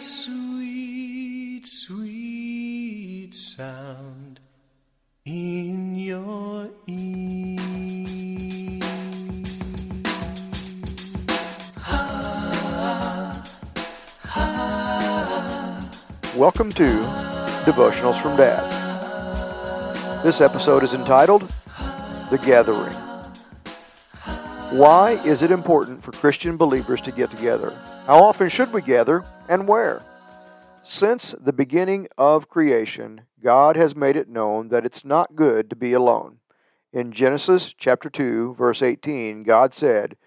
sweet, sweet sound in your ear. Welcome to Devotionals from Dad. This episode is entitled The Gathering. Why is it important for Christian believers to get together? How often should we gather and where? Since the beginning of creation, God has made it known that it's not good to be alone. In Genesis chapter 2, verse 18, God said,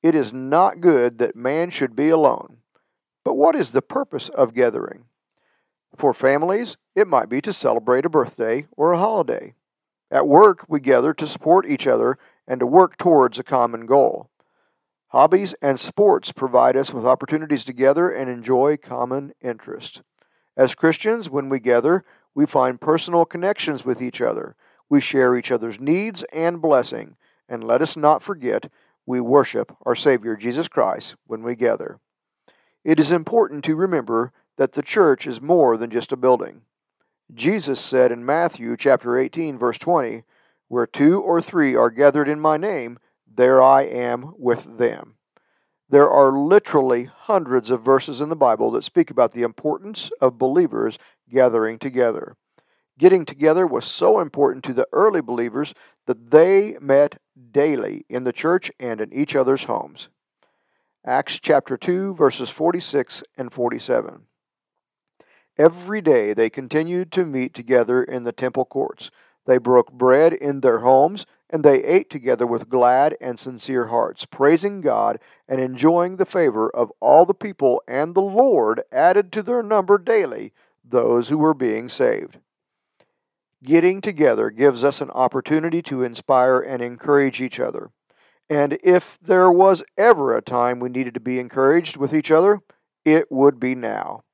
It is not good that man should be alone. But what is the purpose of gathering? For families, it might be to celebrate a birthday or a holiday. At work, we gather to support each other and to work towards a common goal. Hobbies and sports provide us with opportunities to gather and enjoy common interest. As Christians, when we gather, we find personal connections with each other. We share each other's needs and blessing. And let us not forget, we worship our Savior Jesus Christ when we gather. It is important to remember that the church is more than just a building. Jesus said in Matthew chapter 18 verse 20, where two or three are gathered in my name, there I am with them. There are literally hundreds of verses in the Bible that speak about the importance of believers gathering together. Getting together was so important to the early believers that they met daily in the church and in each other's homes. Acts chapter 2, verses 46 and 47. Every day they continued to meet together in the temple courts. They broke bread in their homes, and they ate together with glad and sincere hearts, praising God and enjoying the favor of all the people, and the Lord added to their number daily those who were being saved. Getting together gives us an opportunity to inspire and encourage each other. And if there was ever a time we needed to be encouraged with each other, it would be now.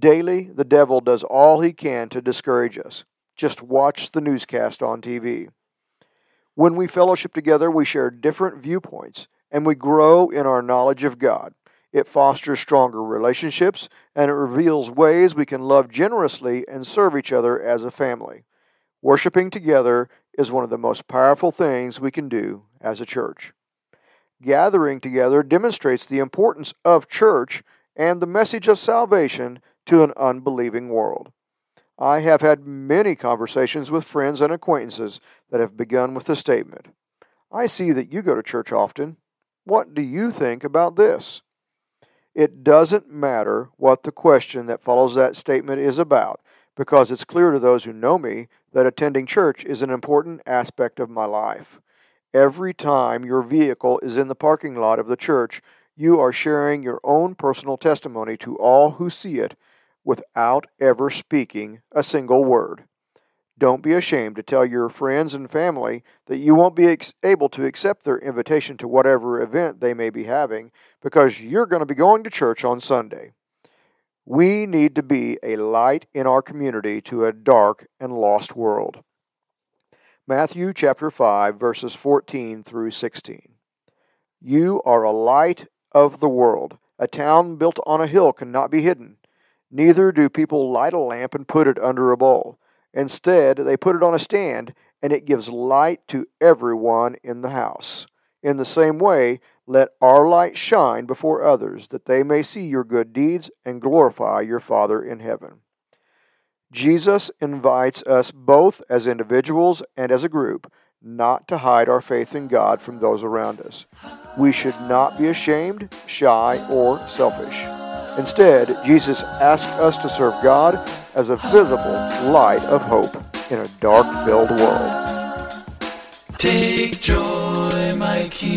Daily, the devil does all he can to discourage us. Just watch the newscast on TV. When we fellowship together, we share different viewpoints and we grow in our knowledge of God. It fosters stronger relationships and it reveals ways we can love generously and serve each other as a family. Worshipping together is one of the most powerful things we can do as a church. Gathering together demonstrates the importance of church and the message of salvation to an unbelieving world. I have had many conversations with friends and acquaintances that have begun with the statement I see that you go to church often. What do you think about this? It doesn't matter what the question that follows that statement is about, because it's clear to those who know me that attending church is an important aspect of my life. Every time your vehicle is in the parking lot of the church, you are sharing your own personal testimony to all who see it without ever speaking a single word. Don't be ashamed to tell your friends and family that you won't be ex- able to accept their invitation to whatever event they may be having because you're going to be going to church on Sunday. We need to be a light in our community to a dark and lost world. Matthew chapter 5 verses 14 through 16. You are a light of the world. A town built on a hill cannot be hidden. Neither do people light a lamp and put it under a bowl. Instead, they put it on a stand, and it gives light to everyone in the house. In the same way, let our light shine before others, that they may see your good deeds and glorify your Father in heaven. Jesus invites us both as individuals and as a group not to hide our faith in God from those around us. We should not be ashamed, shy, or selfish. Instead, Jesus asks us to serve God as a visible light of hope in a dark filled world. Take joy, my King,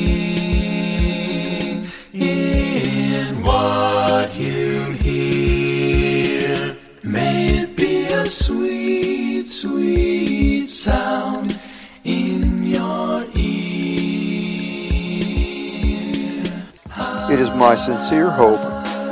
in what you hear. May it be a sweet, sweet sound in your ear. It is my sincere hope